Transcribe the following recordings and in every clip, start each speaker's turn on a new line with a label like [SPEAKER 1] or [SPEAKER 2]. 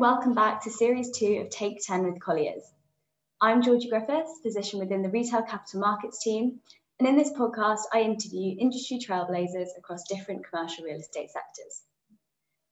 [SPEAKER 1] and welcome back to Series 2 of Take 10 with Colliers. I'm Georgie Griffiths, positioned within the Retail Capital Markets team, and in this podcast, I interview industry trailblazers across different commercial real estate sectors.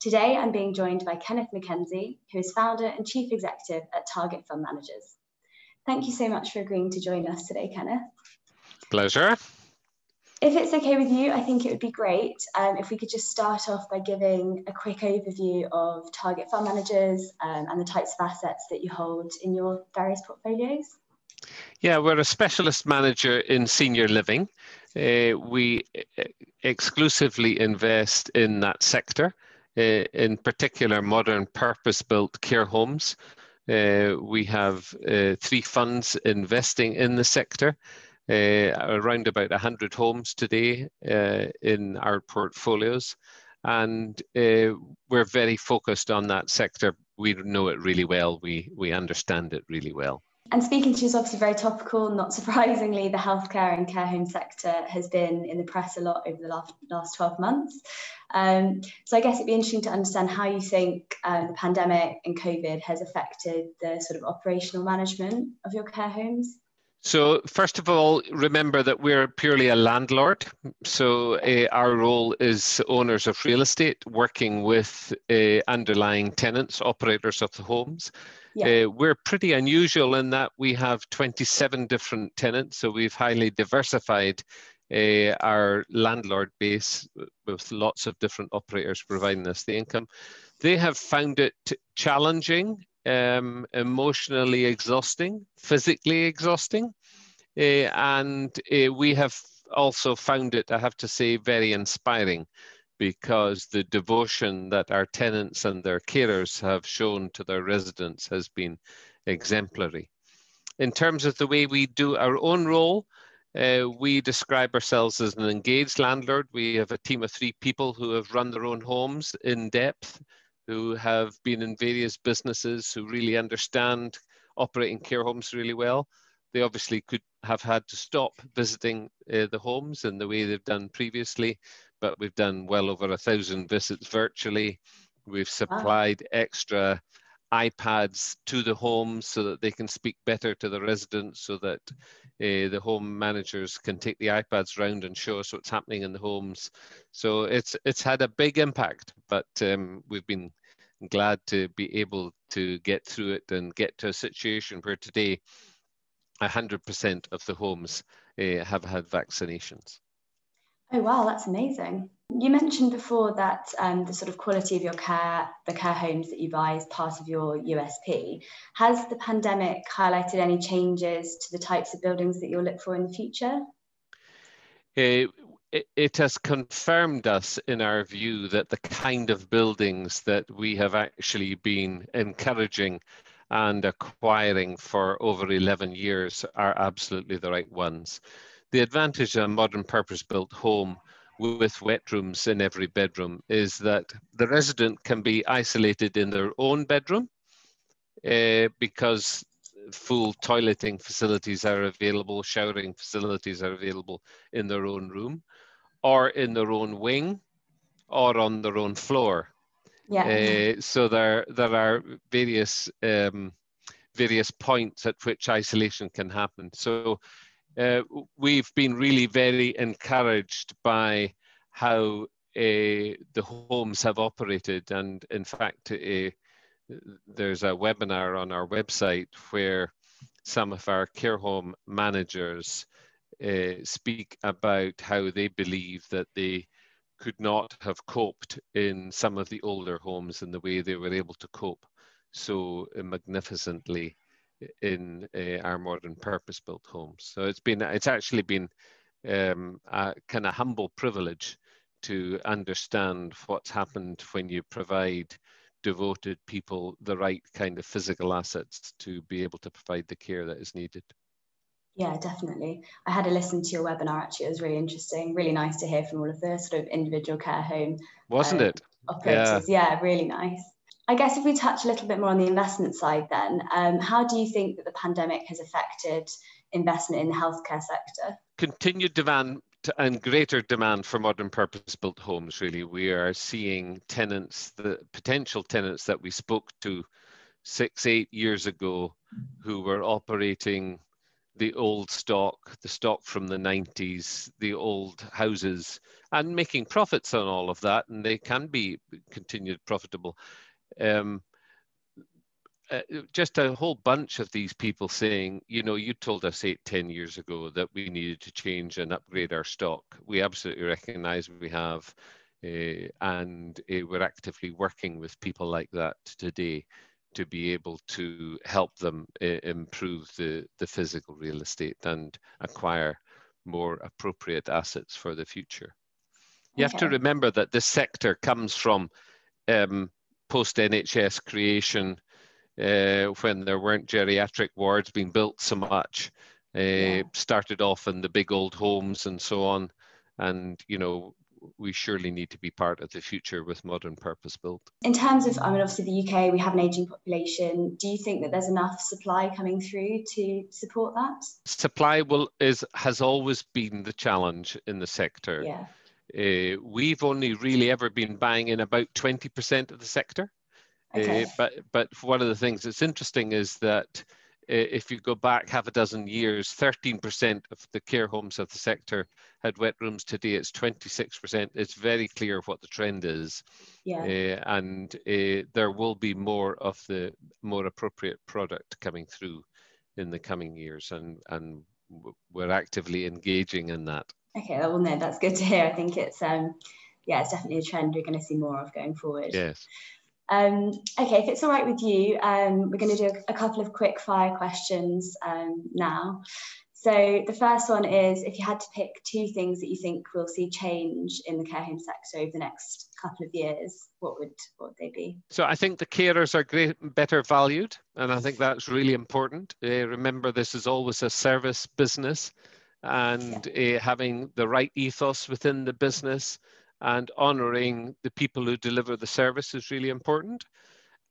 [SPEAKER 1] Today, I'm being joined by Kenneth McKenzie, who is founder and chief executive at Target Fund Managers. Thank you so much for agreeing to join us today, Kenneth.
[SPEAKER 2] Pleasure.
[SPEAKER 1] If it's okay with you, I think it would be great um, if we could just start off by giving a quick overview of target fund managers um, and the types of assets that you hold in your various portfolios.
[SPEAKER 2] Yeah, we're a specialist manager in senior living. Uh, we uh, exclusively invest in that sector, uh, in particular modern purpose-built care homes. Uh, we have uh, three funds investing in the sector uh, around about 100 homes today uh, in our portfolios. And uh, we're very focused on that sector. We know it really well. We, we understand it really well.
[SPEAKER 1] And speaking to you is obviously very topical. Not surprisingly, the healthcare and care home sector has been in the press a lot over the last, last 12 months. Um, so I guess it'd be interesting to understand how you think um, the pandemic and COVID has affected the sort of operational management of your care homes.
[SPEAKER 2] So, first of all, remember that we're purely a landlord. So, uh, our role is owners of real estate working with uh, underlying tenants, operators of the homes. Yeah. Uh, we're pretty unusual in that we have 27 different tenants, so we've highly diversified uh, our landlord base with lots of different operators providing us the income. They have found it challenging um, emotionally exhausting, physically exhausting. Uh, and uh, we have also found it, I have to say, very inspiring because the devotion that our tenants and their carers have shown to their residents has been exemplary. In terms of the way we do our own role, uh, we describe ourselves as an engaged landlord. We have a team of three people who have run their own homes in depth who have been in various businesses, who really understand operating care homes really well. They obviously could have had to stop visiting uh, the homes in the way they've done previously, but we've done well over a thousand visits virtually. We've supplied wow. extra iPads to the homes so that they can speak better to the residents so that uh, the home managers can take the iPads around and show us what's happening in the homes. So it's it's had a big impact, but um, we've been glad to be able to get through it and get to a situation where today 100% of the homes uh, have had vaccinations.
[SPEAKER 1] Oh wow, that's amazing. You mentioned before that um, the sort of quality of your care, the care homes that you buy is part of your USP. Has the pandemic highlighted any changes to the types of buildings that you'll look for in the future?
[SPEAKER 2] Uh, it, it has confirmed us in our view that the kind of buildings that we have actually been encouraging and acquiring for over 11 years are absolutely the right ones. The advantage of a modern purpose-built home with wet rooms in every bedroom is that the resident can be isolated in their own bedroom uh, because full toileting facilities are available, showering facilities are available in their own room or in their own wing or on their own floor. Yeah. Uh, so there, there are various um, various points at which isolation can happen. So uh, we've been really very encouraged by how uh, the homes have operated, and in fact, there's a webinar on our website where some of our care home managers speak about how they believe that they could not have coped in some of the older homes in the way they were able to cope so magnificently in uh, our modern purpose-built homes. So it's been, it's actually been um, a kind of humble privilege to understand what's happened when you provide devoted people the right kind of physical assets to be able to provide the care that is needed.
[SPEAKER 1] Yeah, definitely. I had a listen to your webinar actually. It was really interesting. Really nice to hear from all of the sort of individual care home.
[SPEAKER 2] Wasn't um, it?
[SPEAKER 1] Operators. Yeah. yeah, really nice. I guess if we touch a little bit more on the investment side, then, um, how do you think that the pandemic has affected investment in the healthcare sector?
[SPEAKER 2] Continued demand and greater demand for modern purpose-built homes. Really, we are seeing tenants, the potential tenants that we spoke to six, eight years ago who were operating the old stock, the stock from the 90s, the old houses, and making profits on all of that, and they can be continued profitable. Um, uh, just a whole bunch of these people saying, you know, you told us eight, ten years ago that we needed to change and upgrade our stock. We absolutely recognize we have, uh, and uh, we're actively working with people like that today to be able to help them uh, improve the, the physical real estate and acquire more appropriate assets for the future. You okay. have to remember that this sector comes from um, post NHS creation uh, when there weren't geriatric wards being built so much. Uh, yeah. Started off in the big old homes and so on. And, you know, we surely need to be part of the future with modern purpose built.
[SPEAKER 1] In terms of, I mean, obviously the UK, we have an aging population. Do you think that there's enough supply coming through to support that?
[SPEAKER 2] Supply will is has always been the challenge in the sector.
[SPEAKER 1] Yeah.
[SPEAKER 2] Uh, we've only really ever been buying in about 20% of the sector. Okay. Uh, but but one of the things that's interesting is that if you go back half a dozen years, 13% of the care homes of the sector had wet rooms. Today it's 26%. It's very clear what the trend is.
[SPEAKER 1] Yeah. Uh,
[SPEAKER 2] and uh, there will be more of the more appropriate product coming through in the coming years. And, and we're actively engaging in that.
[SPEAKER 1] Okay, well, no, that's good to hear. I think it's, um, yeah, it's definitely a trend we're going to see more of going forward.
[SPEAKER 2] Yes.
[SPEAKER 1] Um, okay, if it's all right with you, um, we're going to do a, a, couple of quick fire questions um, now. So the first one is if you had to pick two things that you think we'll see change in the care home sector over the next couple of years, what would what would they be?
[SPEAKER 2] So I think the carers are great, better valued, and I think that's really important. Uh, remember, this is always a service business, and yeah. uh, having the right ethos within the business and honoring the people who deliver the service is really important.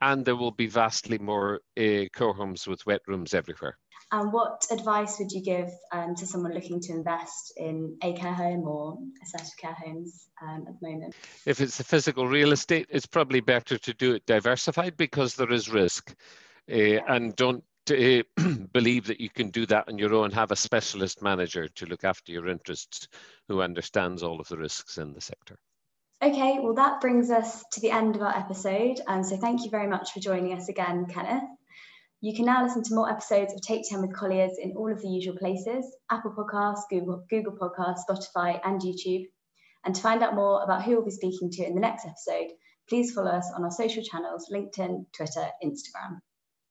[SPEAKER 2] And there will be vastly more uh, care homes with wet rooms everywhere.
[SPEAKER 1] And what advice would you give um, to someone looking to invest in a care home or a set of care homes um, at the moment?
[SPEAKER 2] If it's the physical real estate, it's probably better to do it diversified because there is risk. Uh, and don't to believe that you can do that on your own, have a specialist manager to look after your interests who understands all of the risks in the sector.
[SPEAKER 1] Okay, well, that brings us to the end of our episode. And so thank you very much for joining us again, Kenneth. You can now listen to more episodes of Take 10 with Colliers in all of the usual places Apple Podcasts, Google, Google Podcasts, Spotify, and YouTube. And to find out more about who we'll be speaking to in the next episode, please follow us on our social channels LinkedIn, Twitter, Instagram.